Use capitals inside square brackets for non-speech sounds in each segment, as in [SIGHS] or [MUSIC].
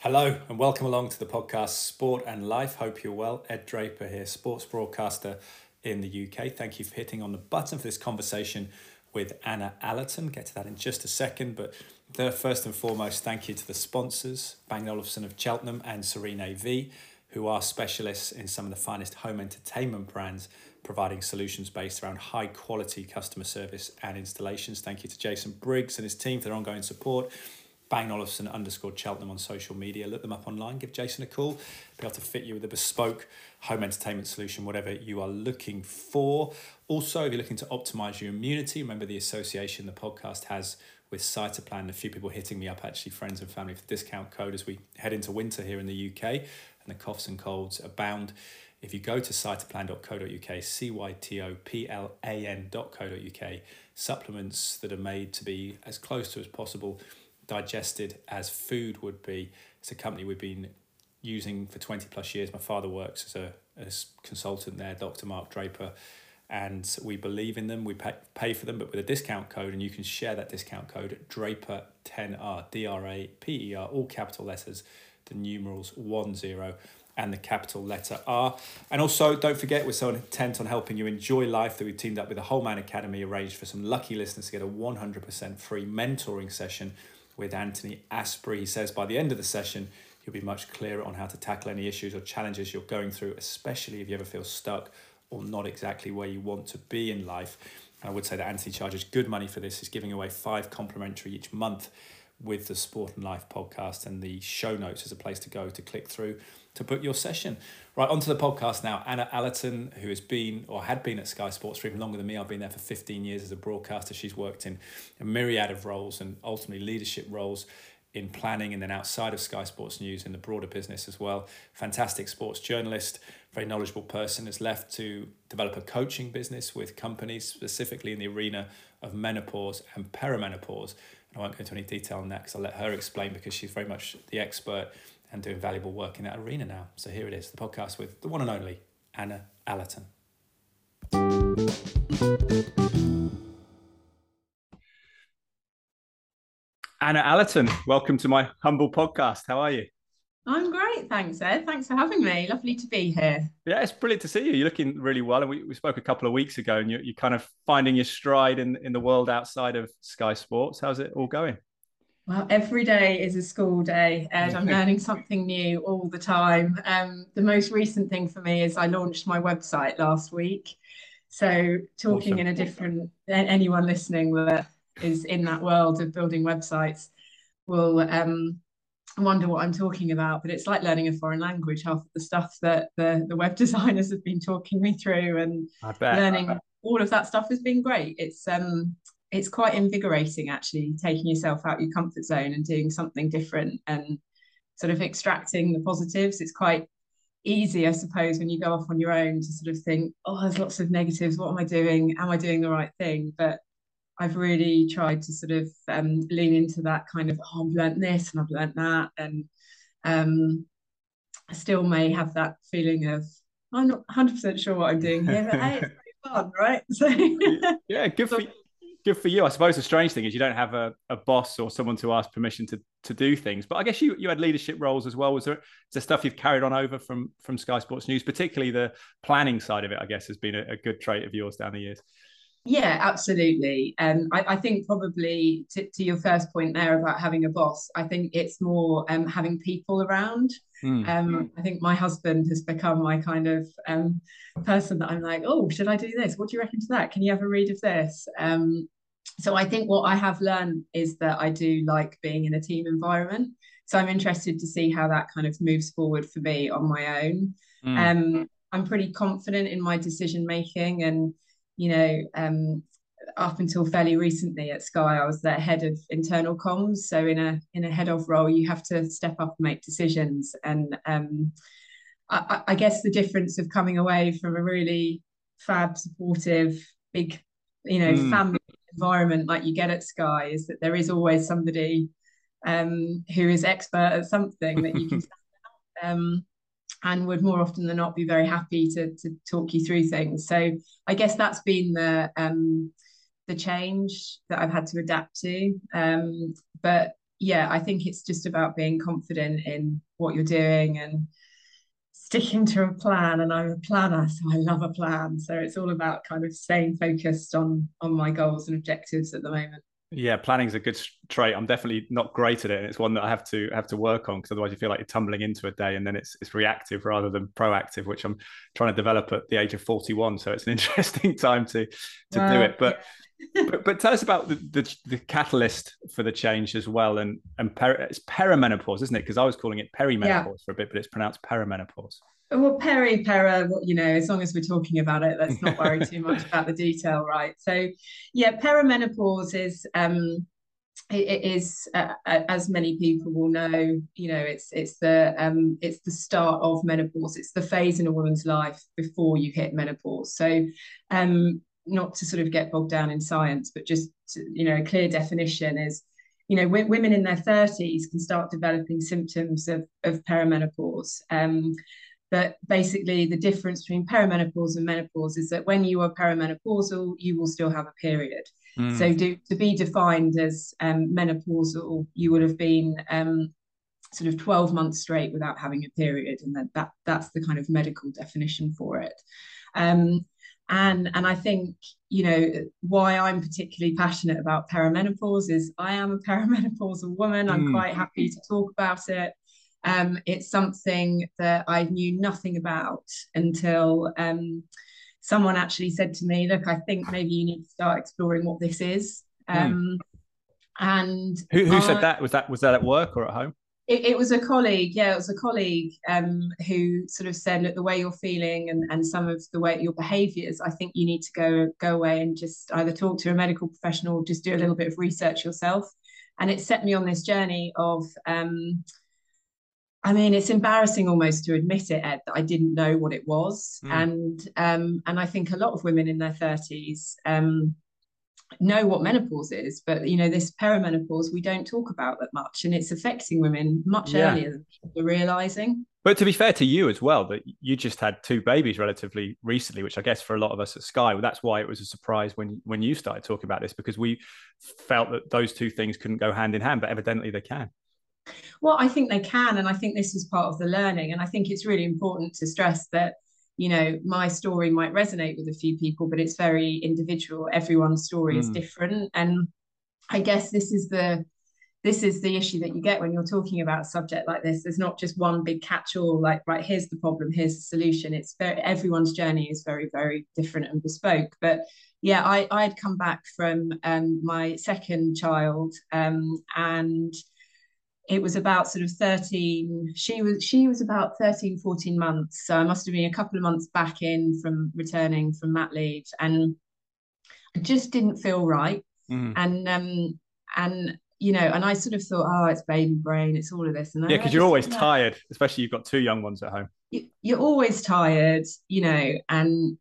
Hello and welcome along to the podcast Sport and Life. Hope you're well. Ed Draper here, sports broadcaster in the UK. Thank you for hitting on the button for this conversation with Anna Allerton. Get to that in just a second, but first and foremost, thank you to the sponsors, Bang Olufsen of Cheltenham and Serene AV, who are specialists in some of the finest home entertainment brands, providing solutions based around high quality customer service and installations. Thank you to Jason Briggs and his team for their ongoing support. Bang Olufsen underscore Cheltenham on social media. Look them up online. Give Jason a call. Be able to fit you with a bespoke home entertainment solution, whatever you are looking for. Also, if you're looking to optimize your immunity, remember the association the podcast has with Cytoplan. A few people hitting me up, actually, friends and family, for the discount code as we head into winter here in the UK and the coughs and colds abound. If you go to cytoplan.co.uk, C Y T O P L A N.co.uk, supplements that are made to be as close to as possible digested as food would be. It's a company we've been using for 20 plus years. My father works as a as consultant there, Dr. Mark Draper, and we believe in them. We pay, pay for them, but with a discount code, and you can share that discount code Draper10R, D R A P E R, all capital letters, the numerals 10 and the capital letter R. And also, don't forget, we're so intent on helping you enjoy life that we've teamed up with the Whole Man Academy, arranged for some lucky listeners to get a 100% free mentoring session with Anthony Asprey. He says by the end of the session, you'll be much clearer on how to tackle any issues or challenges you're going through, especially if you ever feel stuck or not exactly where you want to be in life. I would say that Anthony charges good money for this. He's giving away five complimentary each month with the Sport and Life podcast, and the show notes is a place to go to click through to book your session. Right, onto the podcast now. Anna Allerton, who has been or had been at Sky Sports for even longer than me, I've been there for 15 years as a broadcaster. She's worked in a myriad of roles and ultimately leadership roles in planning and then outside of Sky Sports News in the broader business as well. Fantastic sports journalist, very knowledgeable person, has left to develop a coaching business with companies specifically in the arena of menopause and perimenopause. And I won't go into any detail on that because I'll let her explain because she's very much the expert and doing valuable work in that arena now. So here it is, the podcast with the one and only Anna Allerton. Anna Allerton, welcome to my humble podcast. How are you? I'm great, thanks, Ed. Thanks for having me. Lovely to be here. Yeah, it's brilliant to see you. You're looking really well. And we, we spoke a couple of weeks ago, and you're, you're kind of finding your stride in, in the world outside of Sky Sports. How's it all going? Well, every day is a school day, Ed. I'm learning something new all the time. Um, the most recent thing for me is I launched my website last week. So, talking awesome. in a different, anyone listening that is in that world of building websites will um, wonder what I'm talking about. But it's like learning a foreign language. Half of the stuff that the, the web [LAUGHS] designers have been talking me through and learning all of that stuff has been great. It's um, it's quite invigorating actually taking yourself out your comfort zone and doing something different and sort of extracting the positives. It's quite easy i suppose when you go off on your own to sort of think oh there's lots of negatives. What am i doing? Am i doing the right thing? But i've really tried to sort of um, lean into that kind of oh i've learned this and i've learned that. And um, i still may have that feeling of i'm not 100% sure what i'm doing here but hey it's fun right? [LAUGHS] So yeah good for you good for you. I suppose the strange thing is you don't have a, a boss or someone to ask permission to to do things. But I guess you you had leadership roles as well. Was there, is there stuff you've carried on over from from Sky Sports News, particularly the planning side of it? I guess has been a, a good trait of yours down the years. Yeah, absolutely. Um, I, I think probably to, to, your first point there about having a boss, I think it's more um, having people around. Mm. Um, I think my husband has become my kind of um, person that I'm like, oh, should I do this? What do you reckon to that? Can you have a read of this? So I think what I have learned is that I do like being in a team environment. So I'm interested to see how that kind of moves forward for me on my own. Mm. Um, I'm pretty confident in my decision making, and you know, um, up until fairly recently at Sky, I was the head of internal comms. So in a in a head of role, you have to step up and make decisions. And um, I, I guess the difference of coming away from a really fab, supportive, big, you know, mm. family environment like you get at Sky is that there is always somebody um, who is expert at something that you can [LAUGHS] um, and would more often than not be very happy to, to talk you through things. So I guess that's been the um, the change that I've had to adapt to. Um, but yeah, I think it's just about being confident in what you're doing and sticking to a plan. And I'm a planner, so I love a plan. So it's all about kind of staying focused on on my goals and objectives at the moment. Yeah, planning is a good trait. I'm definitely not great at it, and it's one that I have to have to work on because otherwise you feel like you're tumbling into a day, and then it's it's reactive rather than proactive, which I'm trying to develop at the age of 41. So it's an [LAUGHS] interesting time to to do it. But, but but tell us about the, the, the catalyst for the change as well, and and per, it's perimenopause, isn't it? Because I was calling it perimenopause yeah. for a bit, but it's pronounced perimenopause. Well, peri, para, you know, as long as we're talking about it, let's not worry too much [LAUGHS] about the detail, right? So, yeah, perimenopause is um, it, it is uh, as many people will know you know it's it's the um it's the start of menopause. It's the phase in a woman's life before you hit menopause. So um not to sort of get bogged down in science but just to, you know a clear definition is you know w- women in their 30s can start developing symptoms of of perimenopause. Um but basically, the difference between perimenopause and menopause is that when you are perimenopausal, you will still have a period. Mm. So, do, to be defined as um, menopausal, you would have been um, sort of 12 months straight without having a period. And that, that that's the kind of medical definition for it. Um, and and I think you know why I'm particularly passionate about perimenopause is I am a [LAUGHS] perimenopausal woman. I'm mm. quite happy to talk about it. Um, it's something that I knew nothing about until um, someone actually said to me, "Look, I think maybe you need to start exploring what this is." Hmm. Um, And who, who I, said that? Was that was that at work or at home? It, it was a colleague. Yeah, it was a colleague um, who sort of said, "Look, the way you're feeling and and some of the way your behaviours, I think you need to go go away and just either talk to a medical professional or just do a little bit of research yourself." And it set me on this journey of um, I mean, it's embarrassing almost to admit it, Ed, that I didn't know what it was, mm. and um, and I think a lot of women in their thirties um, know what menopause is, but you know, this perimenopause we don't talk about that much, and it's affecting women much yeah. earlier than people are realizing. But to be fair to you as well, that you just had two babies relatively recently, which I guess for a lot of us at Sky, well, that's why it was a surprise when when you started talking about this because we felt that those two things couldn't go hand in hand, but evidently they can. Well, I think they can. And I think this was part of the learning. And I think it's really important to stress that, you know, my story might resonate with a few people, but it's very individual. Everyone's story mm. is different. And I guess this is the this is the issue that you get when you're talking about a subject like this. There's not just one big catch-all, like, right, here's the problem, here's the solution. It's very everyone's journey is very, very different and bespoke. But yeah, I, I'd come back from um, my second child um, and it was about sort of 13 she was she was about 13 14 months. So i must have been a couple of months back in from returning from mat leave and i just didn't feel right. Mm. and um and you know and i sort of thought oh it's baby brain it's all of this. And yeah because you're always tired especially you've got two young ones at home. You're always tired you know and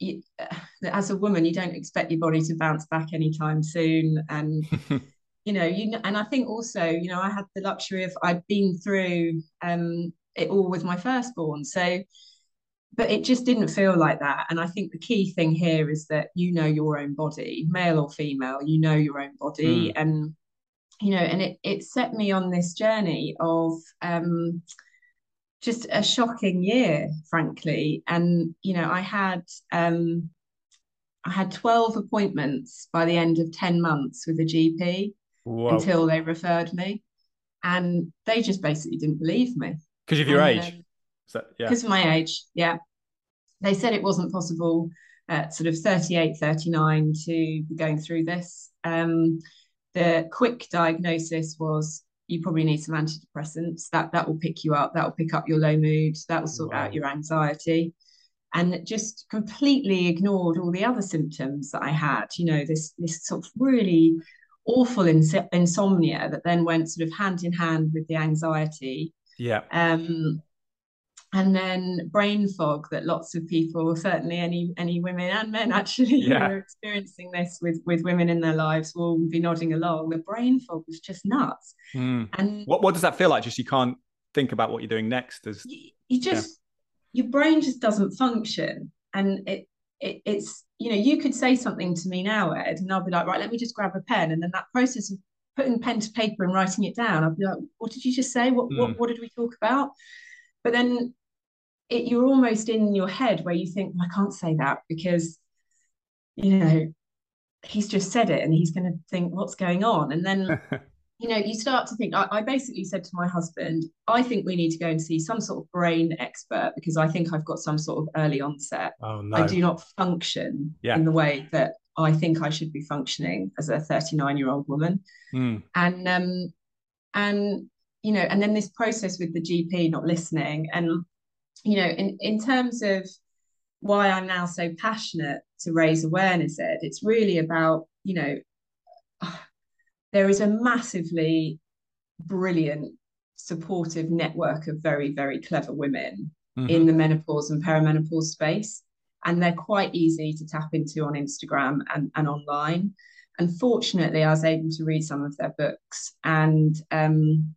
you, [SIGHS] as a woman you don't expect your body to bounce back anytime soon and [LAUGHS] you know you know, and i think also you know i had the luxury of i'd been through um it all with my firstborn so but it just didn't feel like that and i think the key thing here is that you know your own body male or female you know your own body mm. and you know and it it set me on this journey of um just a shocking year frankly and you know i had um I had 12 appointments by the end of 10 months with a GP. Whoa. until they referred me. And they just basically didn't believe me. Because of your and, age? Um, yeah. Because of my age, yeah. They said it wasn't possible at sort of 38, 39 to be going through this. Um, the quick diagnosis was you probably need some antidepressants. That that will pick you up. That will pick up your low mood. That will sort wow. out your anxiety. And just completely ignored all the other symptoms that I had. You know, this this sort of really awful ins- insomnia that then went sort of hand in hand with the anxiety. Yeah. Um, and then brain fog that lots of people, certainly any any women and men actually yeah. who are experiencing this with with women in their lives will be nodding along. The brain fog was just nuts. Mm. And what what does that feel like? Just you can't think about what you're doing next. As you, you just yeah. your brain just doesn't function, and it it, it's you know you could say something to me now ed and i'll be like right let me just grab a pen and then that process of putting pen to paper and writing it down i'll be like what did you just say what mm. what, hmm. what did we talk about but then it, you're almost in your head where you think well, i can't say that because you know he's just said it and he's going to think what's going on and then [LAUGHS] you know, you start to think. I, I, basically said to my husband, I think we need to go and see some sort of brain expert because I think I've got some sort of early onset. Oh, no. I do not function yeah. in the way that I think I should be functioning as a 39 year old woman. Mm. And um, and you know, and then this process with the GP not listening, and you know, in in terms of why I'm now so passionate to raise awareness, Ed, it's really about you know there is a massively brilliant supportive network of very very clever women mm-hmm. in the menopause and perimenopause space and they're quite easy to tap into on instagram and, and online and fortunately i was able to read some of their books and um,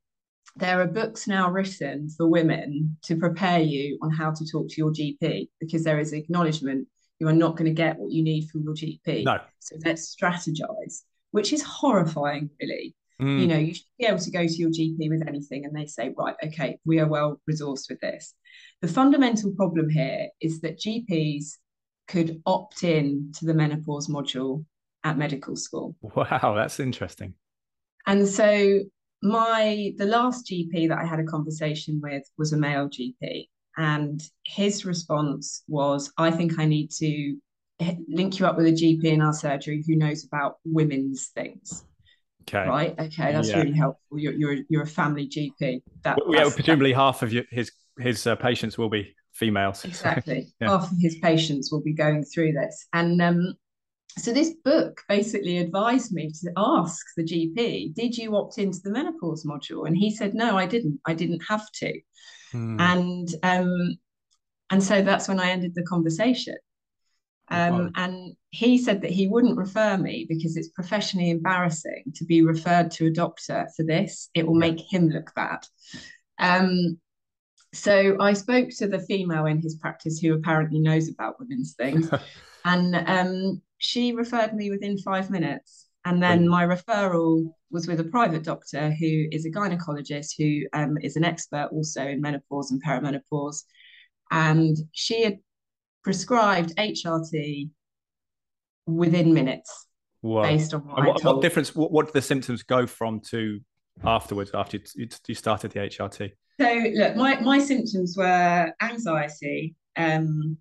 there are books now written for women to prepare you on how to talk to your gp because there is acknowledgement you are not going to get what you need from your gp no. so let's strategize which is horrifying, really. Mm. You know, you should be able to go to your GP with anything and they say, right, okay, we are well resourced with this. The fundamental problem here is that GPs could opt in to the menopause module at medical school. Wow, that's interesting. And so my the last GP that I had a conversation with was a male GP and his response was I think I need to link you up with a GP in our surgery who knows about women's things. Okay. Right. Okay. That's yeah. really helpful. You're, you're you're a family GP. That, yeah. Presumably, that. half of your, his his uh, patients will be females. [LAUGHS] Exactly. So, yeah. Half of his patients will be going through this, and um, so this book basically advised me to ask the GP, "Did you opt into the menopause module?" And he said, "No, I didn't. I didn't have to." Hmm. And um, and so that's when I ended the conversation. Um, and he said that he wouldn't refer me because it's professionally embarrassing to be referred to a doctor for this. It will make him look bad. Um, so I spoke to the female in his practice who apparently knows about women's things, [LAUGHS] and um, she referred me within five minutes. And then my referral was with a private doctor who is a gynecologist who um, is an expert also in menopause and perimenopause. And she had prescribed HRT within minutes wow. based on what, what, what difference what, what, did the symptoms go from to afterwards after you, you started the HRT? So look, my, my symptoms were anxiety, um,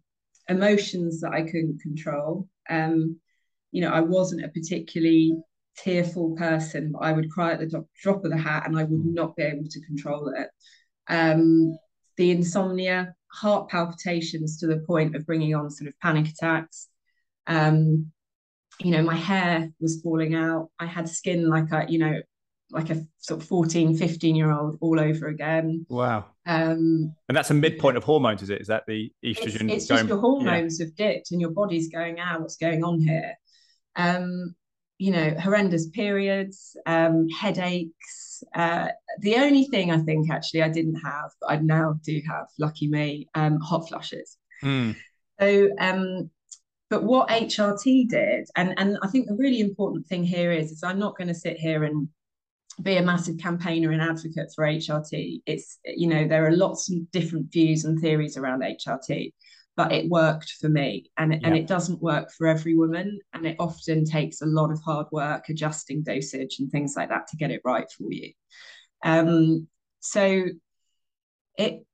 emotions that I couldn't control. Um, you know, I wasn't a particularly tearful person, but I would cry at the drop, drop of the hat and I would hmm. not be able to control it. Um, the insomnia, heart palpitations to the point of bringing on sort of panic attacks. Um, you know, my hair was falling out. I had skin like a, you know, like a sort of 14, 15 year old all over again. Wow. Um, and that's a midpoint of hormones, is it? Is that the estrogen? It's, it's going, just your hormones yeah. have dipped and your body's going, ah, what's going on here? Um, you know, horrendous periods, um, headaches, uh, the only thing I think actually I didn't have, but I now do have, lucky me, um, hot flushes. Mm. So, um, but what HRT did, and and I think the really important thing here is, is I'm not going to sit here and be a massive campaigner and advocate for HRT. It's you know there are lots of different views and theories around HRT but it worked for me and, yeah. and it doesn't work for every woman and it often takes a lot of hard work adjusting dosage and things like that to get it right for you um, so it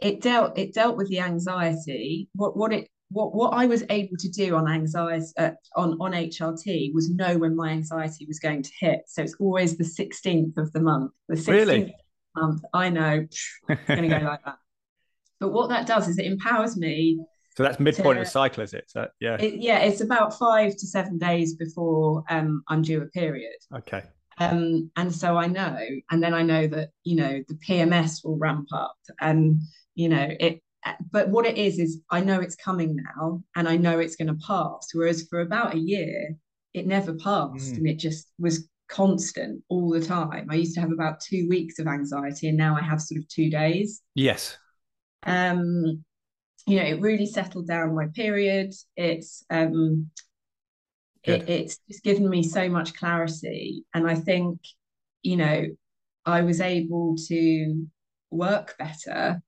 it dealt it dealt with the anxiety what what it what what I was able to do on anxiety uh, on on HRT was know when my anxiety was going to hit. So it's always the 16th of the month. The 16th really? month. I know it's going to go [LAUGHS] like that. But what that does is it empowers me. So that's midpoint to, of the cycle, is it? So, yeah. It, yeah, it's about five to seven days before um, I'm due a period. Okay. Um, and so I know, and then I know that you know the PMS will ramp up, and you know it. But what it is is I know it's coming now, and I know it's going to pass. Whereas for about a year, it never passed, mm. and it just was constant all the time. I used to have about two weeks of anxiety, and now I have sort of two days. Yes. Um, you know, it really settled down my period. It's um, it, it's just given me so much clarity, and I think, you know, I was able to work better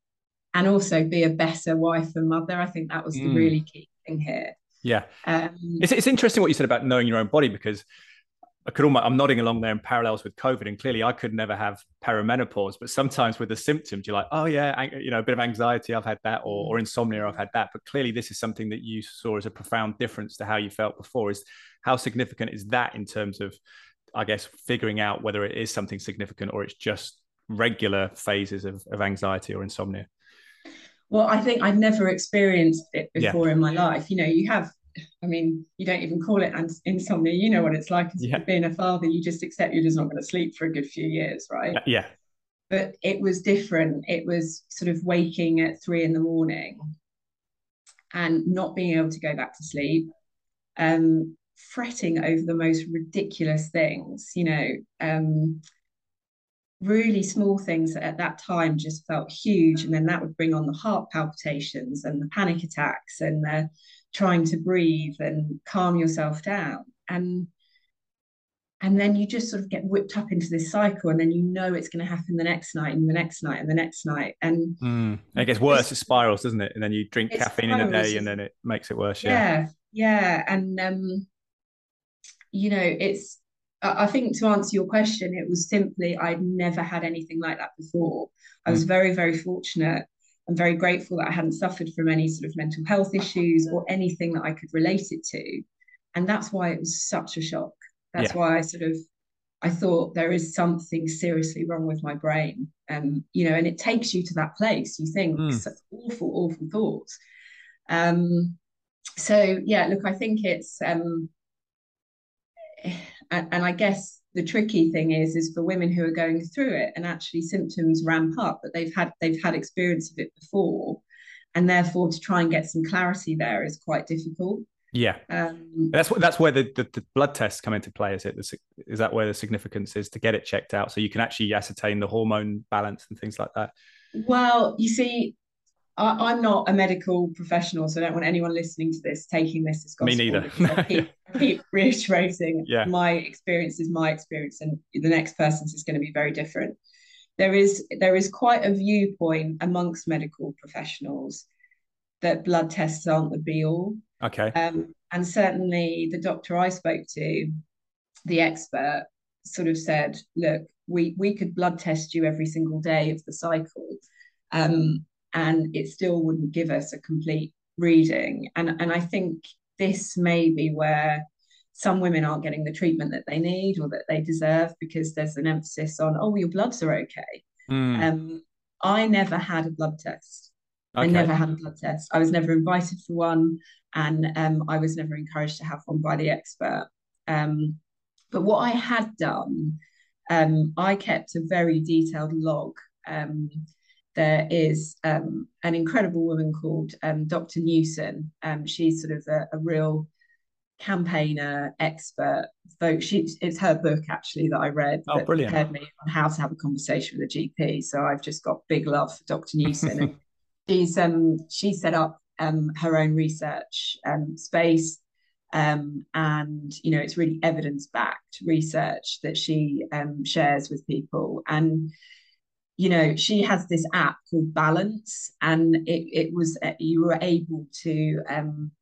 and also be a better wife and mother. I think that was the mm. really key thing here. Yeah, um, it's it's interesting what you said about knowing your own body because I could almost, I'm nodding along there in parallels with COVID, and clearly I could never have perimenopause. But sometimes with the symptoms, you're like, oh yeah, you know, a bit of anxiety, I've had that, or, or insomnia, I've had that. But clearly, this is something that you saw as a profound difference to how you felt before. Is how significant is that in terms of, I guess, figuring out whether it is something significant or it's just regular phases of, of anxiety or insomnia? Well, I think I've never experienced it before yeah. in my life. You know, you have I mean, you don't even call it insomnia. You know what it's like as yeah. being a father. You just accept you're just not going to sleep for a good few years, right? Yeah. But it was different. It was sort of waking at three in the morning and not being able to go back to sleep, um, fretting over the most ridiculous things, you know, um, really small things that at that time just felt huge. And then that would bring on the heart palpitations and the panic attacks and the trying to breathe and calm yourself down and and then you just sort of get whipped up into this cycle and then you know it's going to happen the next night and the next night and the next night and mm. it gets worse it spirals doesn't it and then you drink caffeine spirals. in a day and then it makes it worse yeah yeah, yeah. and um you know it's I think to answer your question, it was simply I'd never had anything like that before. I was mm. very, very fortunate I'm very grateful that I hadn't suffered from any sort of mental health issues or anything that I could relate it to. And that's why it was such a shock. That's yeah. why I sort of I thought there is something seriously wrong with my brain. Um, you know, and it takes you to that place. You think mm. awful, awful thoughts. Um, so yeah, look, I think it's um [SIGHS] and, and I guess the tricky thing is is for women who are going through it and actually symptoms ramp up but they've had they've had experience of it before. And therefore to try and get some clarity there is quite difficult. Yeah. Um, that's what that's where the, the, the, blood tests come into play is it? Is that where the significance is to get it checked out so you can actually ascertain the hormone balance and things like that? Well you see I, am not a medical professional, so I don't want anyone listening to this taking this as gospel. Me neither. I keep, I keep [LAUGHS] reiterating yeah. my experience is my experience, and the next person's is going to be very different. There is there is quite a viewpoint amongst medical professionals that blood tests aren't the be all. Okay. Um, and certainly the doctor I spoke to, the expert, sort of said, look, we we could blood test you every single day of the cycle. Um, and it still wouldn't give us a complete reading. And, and I think this may be where some women aren't getting the treatment that they need or that they deserve because there's an emphasis on, oh, your bloods are okay. Mm. Um, I never had a blood test. Okay. I never had a blood test. I was never invited for one, and um, I was never encouraged to have one by the expert. Um, but what I had done, um, I kept a very detailed log um, there is um, an incredible woman called um, Dr. Newson. Um, she's sort of a, a, real campaigner, expert. Though she, it's her book actually that I read oh, that brilliant. prepared me on how to have a conversation with a GP. So I've just got big love for Dr. Newson. [LAUGHS] she's um she set up um her own research um space. Um, and you know it's really evidence backed research that she um, shares with people and you know, she has this app called Balance, and it, it was uh, you were able to um,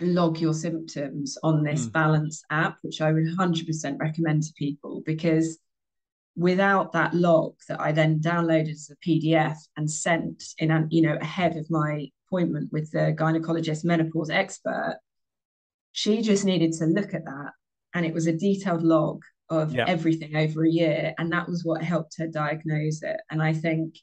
log your symptoms on this mm. Balance app, which I would 100% recommend to people because without that log that I then downloaded as a PDF and sent in, an, you know, ahead of my appointment with the gynecologist menopause expert, she just needed to look at that, and it was a detailed log of yeah. everything over a year and that was what helped her diagnose it and i think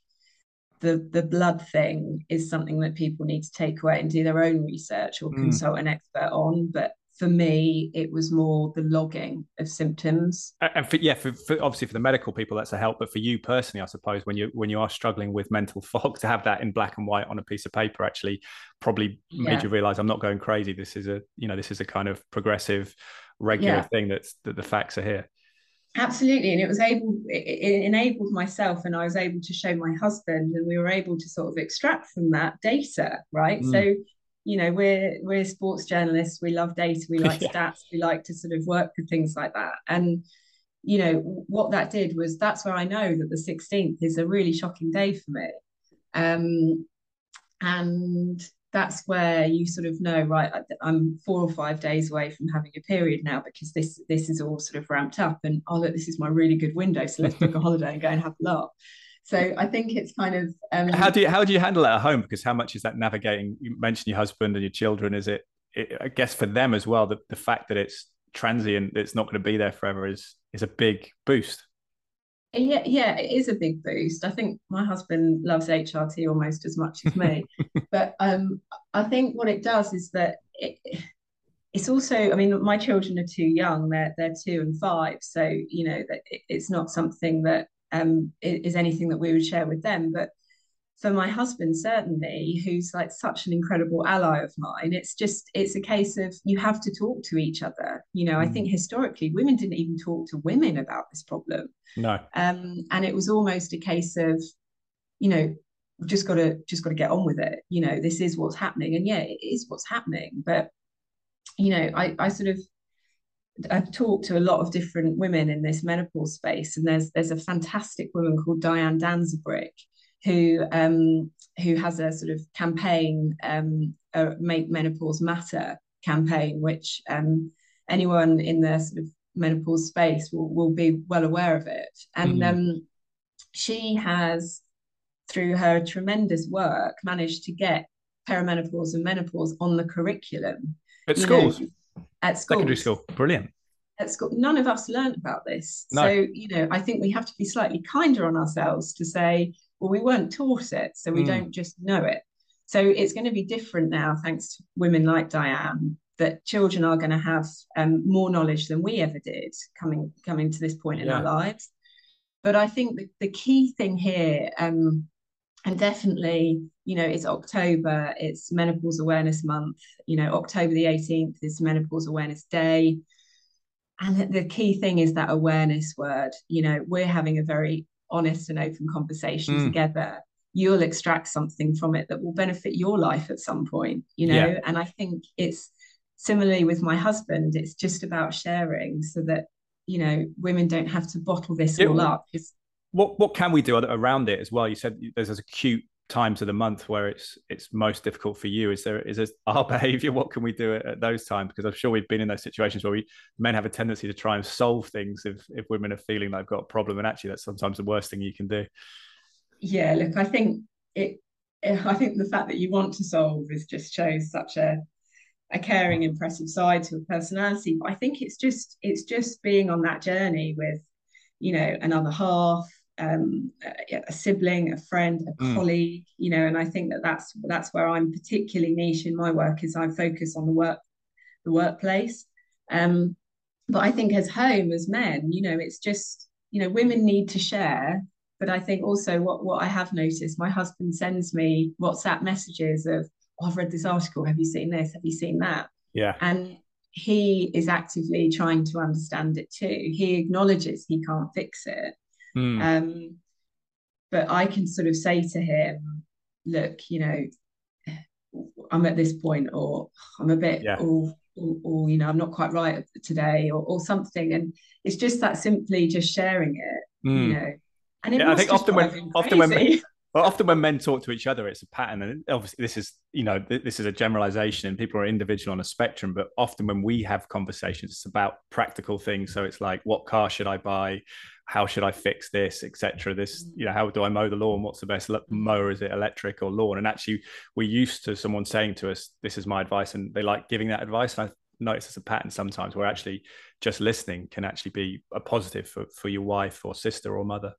the the blood thing is something that people need to take away and do their own research or mm. consult an expert on but for me it was more the logging of symptoms and for, yeah for, for, obviously for the medical people that's a help but for you personally i suppose when you when you are struggling with mental [LAUGHS] fog to have that in black and white on a piece of paper actually probably yeah. made you realize i'm not going crazy this is a you know this is a kind of progressive regular yeah. thing that's that the facts are here absolutely and it was able it, enabled myself and i was able to show my husband and we were able to sort of extract from that data right mm. so you know we're we're sports journalists we love data we like [LAUGHS] yeah. stats we like to sort of work with things like that and you know what that did was that's where i know that the 16th is a really shocking day for me um and that's where you sort of know right i'm four or five days away from having a period now because this this is all sort of ramped up and oh look this is my really good window so let's book a [LAUGHS] holiday and go and have a lot. So i think it's kind of um, how do you how do you handle it at home? Because how much is that navigating? You mentioned your husband and your children. Is it, it i guess for them as well the, the fact that it's transient it's not going to be there forever is is a big boost yeah, yeah, it is a big boost. I think my husband loves HRT almost as much as me, [LAUGHS] but um, I think what it does is that it, it's also. I mean, my children are too young; they're they're two and five, so you know that it's not something that um, is anything that we would share with them. But for my husband certainly who's like such an incredible ally of mine it's just it's a case of you have to talk to each other. You know mm. i think historically women didn't even talk to women about this problem. No. Um and it was almost a case of you know just got to just got to get on with it. You know this is what's happening. And yeah it is what's happening. But you know i i sort of I've talked to a lot of different women in this menopause space, and there's there's a fantastic woman called Diane Danzebrink, who um, who has a sort of campaign, um, a Make Menopause Matter campaign, which um, anyone in the sort of menopause space will, will be well aware of it. And mm-hmm. um, she has, through her tremendous work, managed to get perimenopause and menopause on the curriculum at schools. Know, at schools. Secondary school, brilliant. At school, none of us learned about this. No. So you know, I think we have to be slightly kinder on ourselves to say well, we weren't taught it, so we mm. don't just know it. So it's going to be different now, thanks to women like Diane, that children are going to have um, more knowledge than we ever did coming coming to this point in yeah. our lives. But I think the, the key thing here, um, and definitely, you know, it's October, it's Menopause Awareness Month. You know, October the 18th is Menopause Awareness Day. And the key thing is that awareness word. You know, we're having a very honest and open conversation mm. together you'll extract something from it that will benefit your life at some point you know yeah. and i think it's similarly with my husband it's just about sharing so that you know women don't have to bottle this all up what what can we do around it as well you said there's a acute times of the month where it's it's most difficult for you? Is there is there [LAUGHS] our behavior? What can we do at, at, those times? Because i'm sure we've been in those situations where we men have a tendency to try and solve things if if women are feeling they've got a problem and actually that's sometimes the worst thing you can do. Yeah look i think it eh, i think the fact that you want to solve is just shows such a a caring impressive side to a personality. But i think it's just it's just being on that journey with you know another half um, a, sibling, a friend, a mm. colleague, you know, and I think that that's that's where I'm particularly niche in my work is I focus on the work, the workplace. Um, but I think as home, as men, you know, it's just you know, women need to share. But I think also what what I have noticed, my husband sends me WhatsApp messages of, oh, I've read this article. Have you seen this? Have you seen that? Yeah. And he is actively trying to understand it too. He acknowledges he can't fix it Mm. Um, but I can sort of say to him, look, you know, I'm at this point, or I'm a bit, yeah. or, or, or, you know, I'm not quite right today, or, or something. And it's just that simply just sharing it, mm. you know. And yeah, I think often when often when [LAUGHS] well, often when men talk to each other, it's a pattern, and obviously this is you know this is a generalization, and people are individual on a spectrum. But often when we have conversations, it's about practical things. So it's like, what car should I buy? how should I fix this, etc. This, mm. you know, how do I mow the lawn? What's the best mm. mower? Is it electric or lawn? And actually, we're used to someone saying to us, "This is my advice," and they like giving that advice. And I notice it's a pattern sometimes where actually just listening can actually be a positive for for your wife or sister or mother.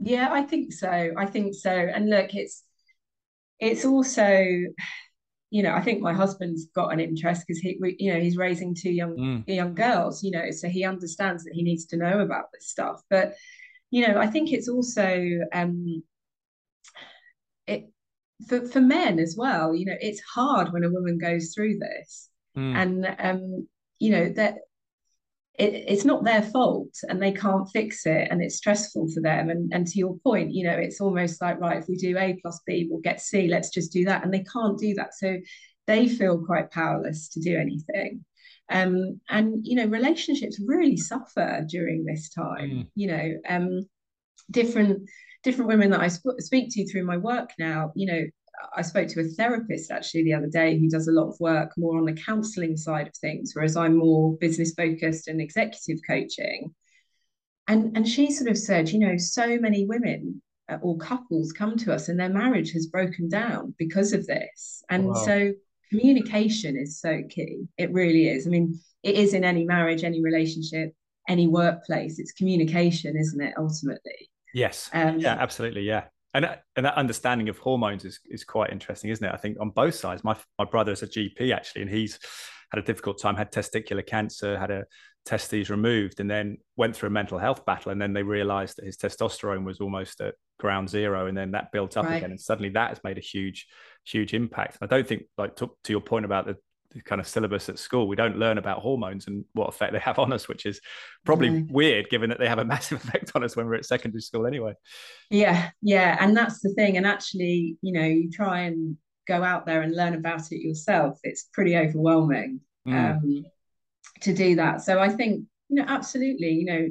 Yeah, I think so. I think so. And look, it's it's also you know, I think my husband's got an interest because he, you know, he's raising two young mm. young girls, you know, so he understands that he needs to know about this stuff. But, you know, I think it's also um, it for for men as well. You know, it's hard when a woman goes through this, mm. and um, you know that it, it's not their fault and they can't fix it and it's stressful for them. And, and to your point you know it's almost like right if we do a plus b we'll get c let's just do that. And they can't do that. So they feel quite powerless to do anything. Um, and you know relationships really suffer during this time mm. you know um, different different women that i sp- speak to through my work now you know I spoke to a therapist actually the other day who does a lot of work more on the counseling side of things, whereas I'm more business focused and executive coaching. And, and she sort of said, you know, so many women uh, or couples come to us and their marriage has broken down because of this. And wow. so communication is so key. It really is. I mean, it is in any marriage, any relationship, any workplace. It's communication, isn't it, ultimately? Yes. Um, yeah, absolutely. Yeah and that, and that understanding of hormones is is quite interesting, isn't it? I think on both sides. My my brother is a GP actually, and he's had a difficult time, had testicular cancer, had a testes removed, and then went through a mental health battle. And then they realised that his testosterone was almost at ground zero, and then that built up right. again, and suddenly that has made a huge huge impact. I don't think, like to, to your point about the kind of syllabus at school. We don't learn about hormones and what effect they have on us, which is probably weird given that they have a massive [LAUGHS] effect on us when we're at secondary school anyway. Yeah, yeah. And that's the thing. And actually, you know, you try and go out there and learn about it yourself. It's pretty overwhelming mm. um, to do that. So I think, you know, absolutely, you know,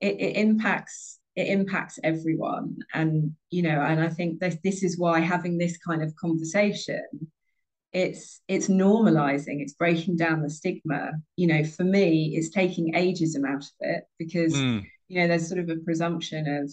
it, it impacts it impacts everyone and you know and i think this this is why having this kind of conversation it's it's normalizing it's breaking down the stigma you know for me it's taking ageism out of it because mm. you know there's sort of a presumption of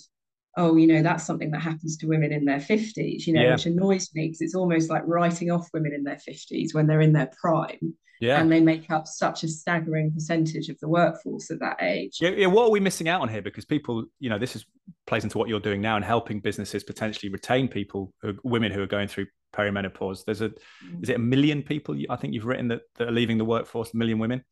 oh you know that's something that happens to women in their 50s you know yeah. which annoys me because it's almost like writing off women in their 50s when they're in their prime yeah. and they make up such a staggering percentage of the workforce at that age yeah, yeah what are we missing out on here because people you know this is plays into what you're doing now and helping businesses potentially retain people who, women who are going through perimenopause. There's a mm. is it a million people? I think you've written that, that are leaving the workforce. A million women.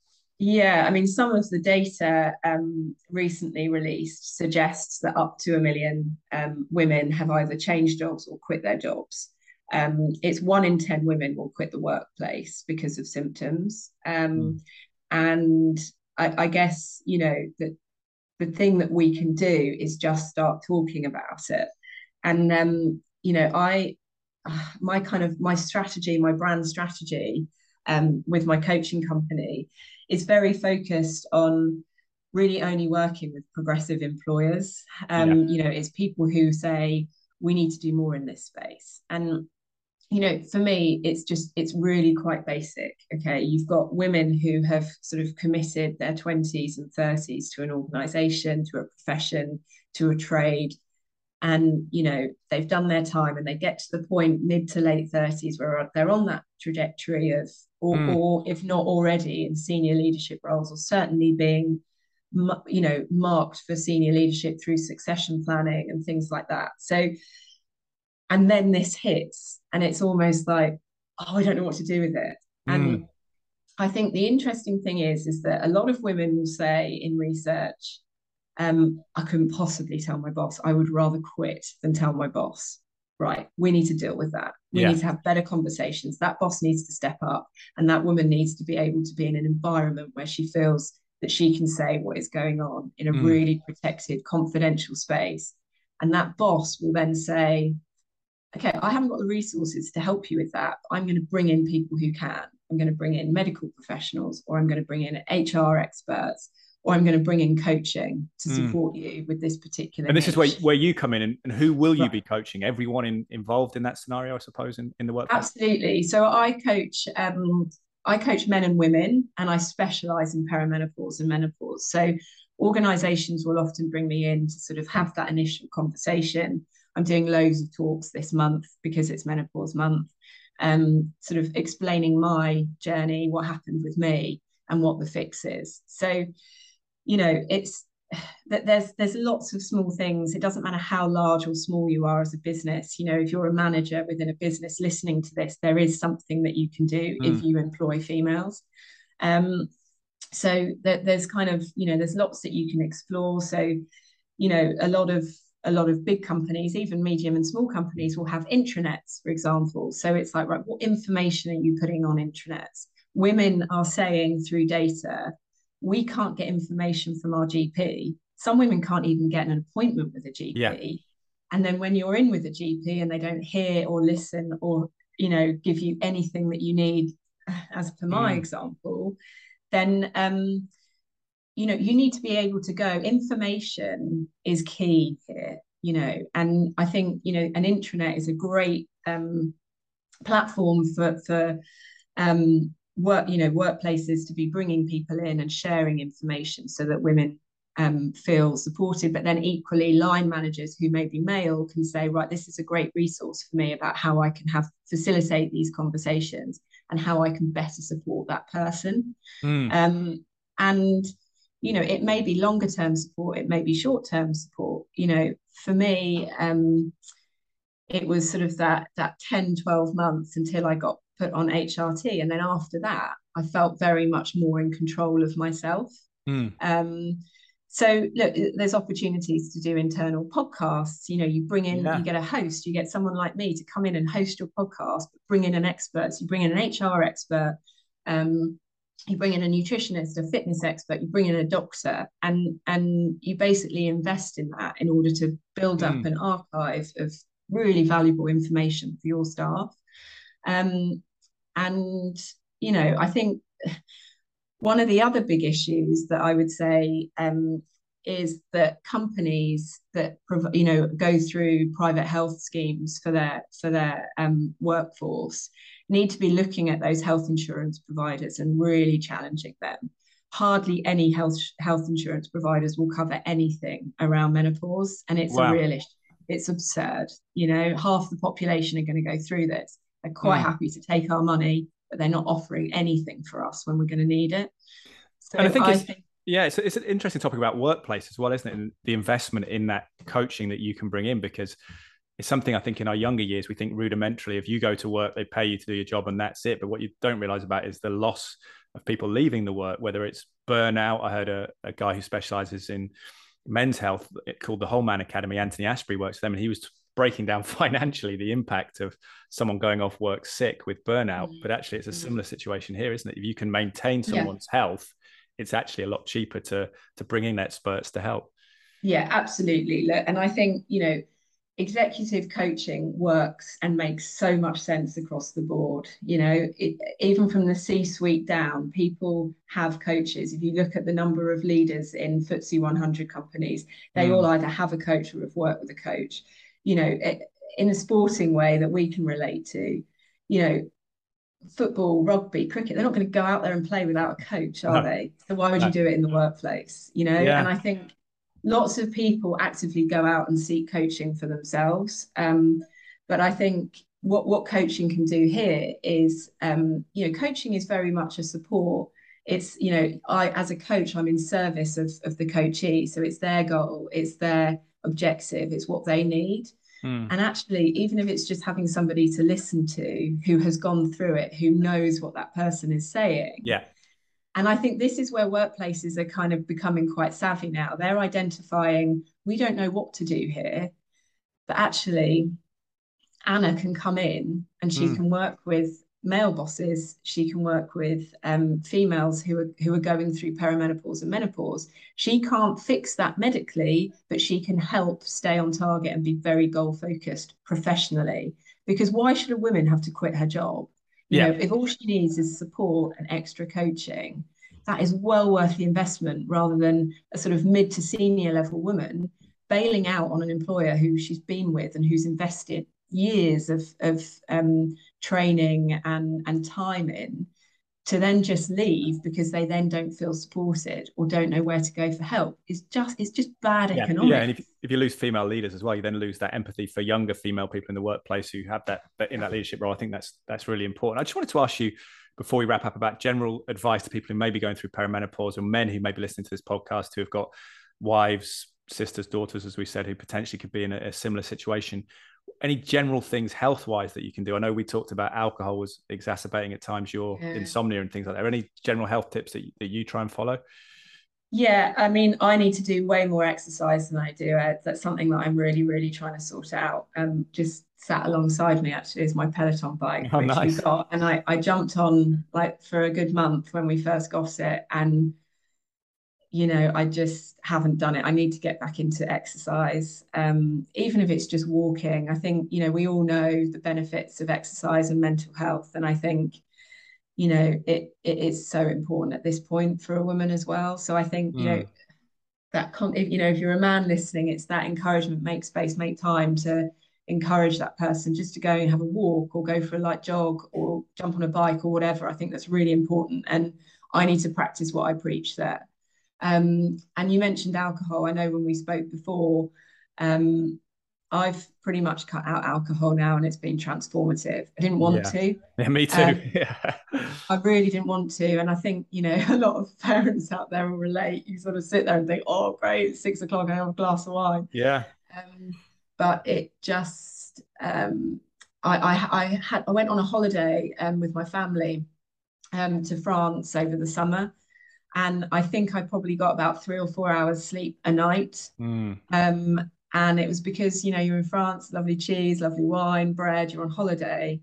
Yeah, I mean, some of the data um, recently released suggests that up to a million um, women have either changed jobs or quit their jobs. Um, it's one in 10 women will quit the workplace because of symptoms. Mm. And I, I, guess, you know, that the thing that we can do is just start talking about it. And, um, you know, I, [SIGHS] my kind of my strategy, my brand strategy um, with my coaching company is very focused on really only working with progressive employers. Um, yeah. You know, it's people who say we need to do more in this space. And you know, for me, it's just it's really quite basic. Okay, you've got women who have sort of committed their twenties and thirties to an organisation, to a profession, to a trade, and you know they've done their time and they get to the point mid to late 30s where they're on that trajectory of or, mm. or if not already in senior leadership roles or certainly being you know marked for senior leadership through succession planning and things like that so and then this hits and it's almost like oh i don't know what to do with it mm. and i think the interesting thing is is that a lot of women will say in research um, I couldn't possibly tell my boss. I would rather quit than tell my boss. Right, we need to deal with that. We yeah. need to have better conversations. That boss needs to step up, and that woman needs to be able to be in an environment where she feels that she can say what is going on in a mm. really protected, confidential space. And that boss will then say, okay, I haven't got the resources to help you with that. I'm going to bring in people who can. I'm going to bring in medical professionals or I'm going to bring in HR experts or I'm going to bring in coaching to hmm. support mm. you with this particular. And this niche. is where, where you come in, and, and who will you right. be coaching? Everyone in, involved in that scenario, I suppose, in, in the work. Absolutely. So I coach. Um, I coach men and women, and I specialize in perimenopause and menopause. So organizations will often bring me in to sort of have that initial conversation. I'm doing loads of talks this month because it's menopause month, um, sort of explaining my journey, what happened with me, and what the fix is. So you know it's that there's there's lots of small things. It doesn't matter how large or small you are as a business you know if you're a manager within a business listening to this there is something that you can do mm. if you employ females. Um so that there's kind of you know there's lots that you can explore. So you know a lot of a lot of big companies even medium and small companies will have intranets for example. So it's like right what information are you putting on intranets? Women are saying through data we can't get information from our GP. Some women can't even get an appointment with a GP. Yeah. And then when you're in with a GP and they don't hear or listen or you know give you anything that you need, [SIGHS] as per my mm. example, then um, you know you need to be able to go. Information is key here, you know, and I think you know an intranet is a great um, platform for for um, work you know workplaces to be bringing people in and sharing information so that women um, feel supported. But then equally line managers who may be male can say right this is a great resource for me about how i can have facilitate these conversations and how i can better support that person. Mm. um, and you know it may be longer term support it may be short term support. You know for me um, it was sort of that that 10 12 months until i got put on hrt and then after that i felt very much more in control of myself mm. um, so look there's opportunities to do internal podcasts you know you bring in yeah. you get a host you get someone like me to come in and host your podcast bring in an expert so you bring in an hr expert um, you bring in a nutritionist a fitness expert you bring in a doctor and and you basically invest in that in order to build up mm. an archive of really valuable information for your staff. Um, and, you know, I think one of the other big issues that I would say um, is that companies that you know go through private health schemes for their for their um, workforce need to be looking at those health insurance providers and really challenging them. Hardly any health health insurance providers will cover anything around menopause, and it's wow. a real issue it's absurd. You know, half the population are going to go through this. They're quite mm. happy to take our money, but they're not offering anything for us when we're going to need it. So and I think I it's, think, yeah, it's, it's an interesting topic about workplace as well, isn't it? And the investment in that coaching that you can bring in because it's something I think in our younger years we think rudimentarily. If you go to work, they pay you to do your job, and that's it. But what you don't realize about is the loss of people leaving the work, whether it's burnout. I heard a, a guy who specializes in men's health called the Whole Man Academy. Anthony Asprey works for them, and he was breaking down [LAUGHS] financially the impact of someone going off work sick with burnout. Mm-hmm. But actually, it's a mm-hmm. similar situation here, isn't it? If you can maintain someone's yeah. health, it's actually a lot cheaper to to bring in experts to help. Yeah, absolutely. And I think you know executive coaching works and makes so much sense across the board you know it, even from the c suite down people have coaches if you look at the number of leaders in FTSE 100 companies they mm. all either have a coach or have worked with a coach you know in a sporting way that we can relate to you know football rugby cricket they're not going to go out there and play without a coach are no. they so why would no. you do it in the workplace you know yeah. and i think lots of people actively go out and seek coaching for themselves. Um, but I think what what coaching can do here is, um, you know, coaching is very much a support. It's you know, I as a coach, I'm in service of of the coachee, so it's their goal, it's their objective, it's what they need. Mm. And actually, even if it's just having somebody to listen to who has gone through it, who knows what that person is saying, yeah, and I think this is where workplaces are kind of becoming quite savvy now. They're identifying, we don't know what to do here, but actually, Anna can come in and she mm. can work with male bosses. She can work with um, females who are who are going through perimenopause and menopause. She can't fix that medically, but she can help stay on target and be very goal focused professionally. Because why should a woman have to quit her job? You yeah. know, if all she needs is support and extra coaching, that is well worth the investment rather than a sort of mid to senior level woman bailing out on an employer who she's been with and who's invested years of, of um, training and, and time in to then just leave because they then don't feel supported or don't know where to go for help is just it's just bad yeah. economics. Yeah, and if, if you lose female leaders as well, you then lose that empathy for younger female people in the workplace who have that, that in that leadership role. I think that's that's really important. I just wanted to ask you before we wrap up about general advice to people who may be going through perimenopause or men who may be listening to this podcast who have got wives, sisters, daughters, as we said, who potentially could be in a, a similar situation any general things health wise that you can do? I know we talked about alcohol was exacerbating at times your yeah. insomnia and things like that. Any general health tips that, that you try and follow? Yeah, I mean, I need to do way more exercise than I do. That's something that I'm really, really trying to sort out. Um, just sat alongside me actually is my Peloton bike, oh, which nice. we got, and I I jumped on like for a good month when we first got it, and you know, I just haven't done it. I need to get back into exercise, um, even if it's just walking. I think, you know, we all know the benefits of exercise and mental health. And I think, you know, it it is so important at this point for a woman as well. So I think, you mm. know, that, con- if, you know, if you're a man listening, it's that encouragement, make space, make time to encourage that person just to go and have a walk or go for a light jog or jump on a bike or whatever. I think that's really important. And I need to practice what I preach there. Um, and you mentioned alcohol. I know when we spoke before, um, I've pretty much cut out alcohol now and it's been transformative. I didn't want yeah. to. Yeah, me too. Um, [LAUGHS] yeah. I really didn't want to. And I think, you know, [LAUGHS] a lot of parents out there will relate. You sort of sit there and think, oh, great, six o'clock, I have a glass of wine. Yeah. Um, but it just, um, I, I, I, had, I went on a holiday um, with my family um, to France over the summer and I think I probably got about three or four hours sleep a night. Mm. Um, and it was because you know you're in France, lovely cheese, lovely wine, bread. You're on holiday,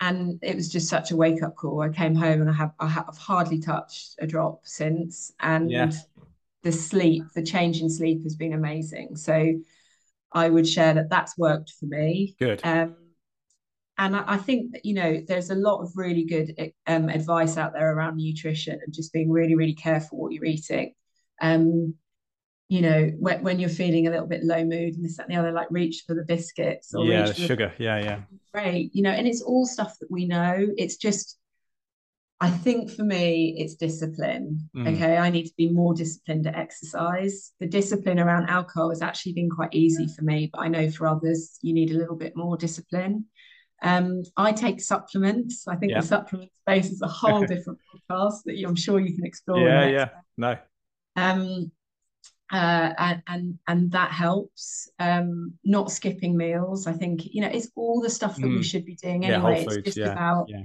and it was just such a wake up call. I came home and I have I have hardly touched a drop since, and yeah. the sleep, the change in sleep has been amazing. So I would share that that's worked for me. Good. Um, and I, I, think that you know there's a lot of really good um, advice out there around nutrition and just being really really careful what you're eating um you know when, when you're feeling a little bit low mood and this and the other like reach for the biscuits or yeah the sugar the, yeah yeah [LAUGHS] great you know and it's all stuff that we know it's just I think for me, it's discipline. Mm. Okay. I need to be more disciplined at exercise. The discipline around alcohol has actually been quite easy for me, but I know for others, you need a little bit more discipline. Um, I take supplements. I think yeah. the supplement space is a whole [LAUGHS] different podcast that you, I'm sure you can explore. Yeah, yeah, no. Um, uh, and, and and that helps. Um, not skipping meals. I think you know it's all the stuff that mm. we should be doing anyway. Yeah, it's just yeah, about yeah.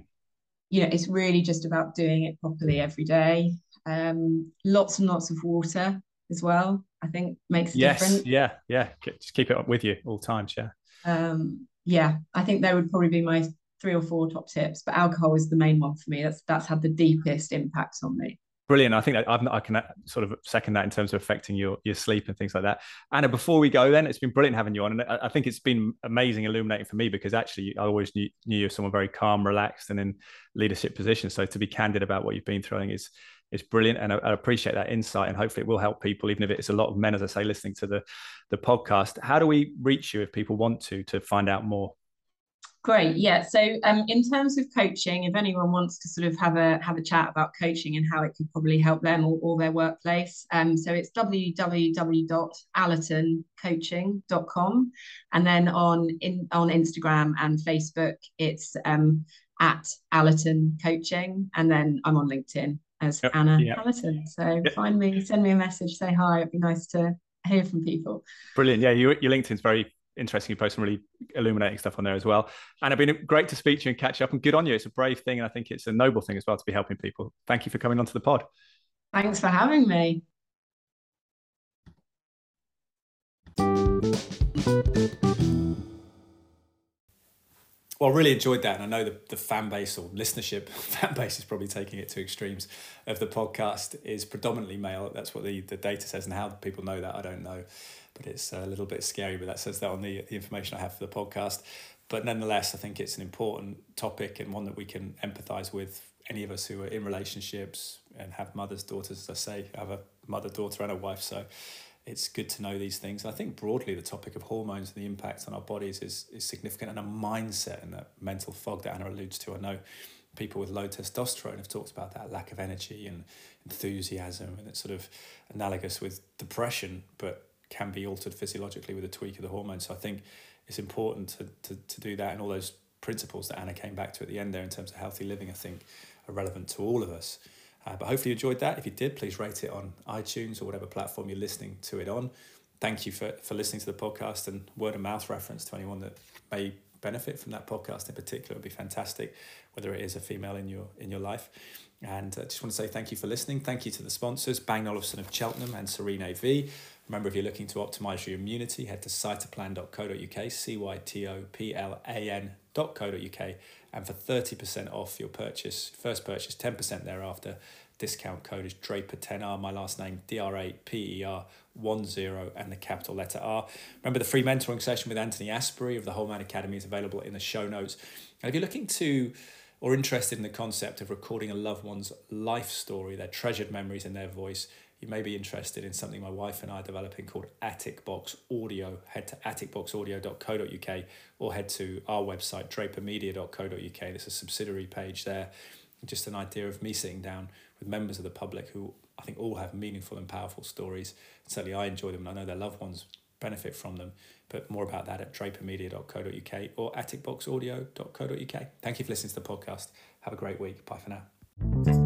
you know it's really just about doing it properly every day. Um, lots and lots of water as well. I think makes a yes, difference. Yeah, yeah. Just keep it up with you all times. Yeah. Um, yeah, I think they would probably be my three or four top tips, but alcohol is the main one for me. That's that's had the deepest impact on me. Brilliant. I think I've, i can uh, sort of second that in terms of affecting your your sleep and things like that. Anna, before we go, then it's been brilliant having you on, and I, think it's been amazing, illuminating for me because actually I always knew, knew you as someone very calm, relaxed, and in leadership positions. So to be candid about what you've been think is is brilliant, and I, I, appreciate that insight. And hopefully, it will help people, even if it's a lot of men, as I say, listening to the the podcast. How do we reach you if people want to to find out more? Great, yeah. So, um, in terms of coaching, if anyone wants to sort of have a have a chat about coaching and how it could probably help them or, or their workplace, um, so it's www.allertoncoaching.com, and then on in on Instagram and Facebook, it's um, at Allerton Coaching, and then I'm on LinkedIn as yep. Anna yep. Allerton. So yep. find me, send me a message, say hi. It'd be nice to hear from people. Brilliant. Yeah, your, your LinkedIn's very interesting. You post some really illuminating stuff on there as well. And it's been great to speak to you and catch up. And good on you. It's a brave thing, and I think it's a noble thing as well to be helping people. Thank you for coming onto the pod. Thanks for having me. Well, I really enjoyed that, and I know the, the fan base or listenership [LAUGHS] fan base is probably taking it to extremes. Of the podcast is predominantly male. That's what the, the data says, and how people know that I don't know, but it's a little bit scary. But that says that on the the information I have for the podcast. But nonetheless, I think it's an important topic and one that we can empathise with. Any of us who are in relationships and have mothers, daughters, as I say, I have a mother, daughter, and a wife, so it's good to know these things. I think broadly the topic of hormones and the impact on our bodies is, is significant and a mindset and that mental fog that Anna alludes to. I know people with low testosterone have talked about that lack of energy and enthusiasm and it's sort of analogous with depression but can be altered physiologically with a tweak of the hormones. So I think it's important to, to, to do that and all those principles that Anna came back to at the end there in terms of healthy living I think are relevant to all of us. Uh, but hopefully you enjoyed that. If you did, please rate it on iTunes or whatever platform you're listening to it on. Thank you for, for listening to the podcast and word of mouth reference to anyone that may benefit from that podcast in particular would be fantastic, whether it is a female in your in your life. And I uh, just want to say thank you for listening. Thank you to the sponsors, Bang Olufsen of Cheltenham and Serene AV. Remember, if you're looking to optimize your immunity, head to cytoplan.co.uk, C Y T O P L A N.co.uk, and for 30% off your purchase, first purchase, 10% thereafter, Discount code is Draper10R, my last name, D R A P E R 10, and the capital letter R. Remember, the free mentoring session with Anthony Asprey of the Whole Man Academy is available in the show notes. And if you're looking to or interested in the concept of recording a loved one's life story, their treasured memories in their voice, you may be interested in something my wife and I are developing called Attic Box Audio. Head to atticboxaudio.co.uk or head to our website, drapermedia.co.uk. There's a subsidiary page there. Just an idea of me sitting down with members of the public who I think all have meaningful and powerful stories. Certainly, I enjoy them, and I know their loved ones benefit from them. But more about that at drapermedia.co.uk or atticboxaudio.co.uk. Thank you for listening to the podcast. Have a great week. Bye for now.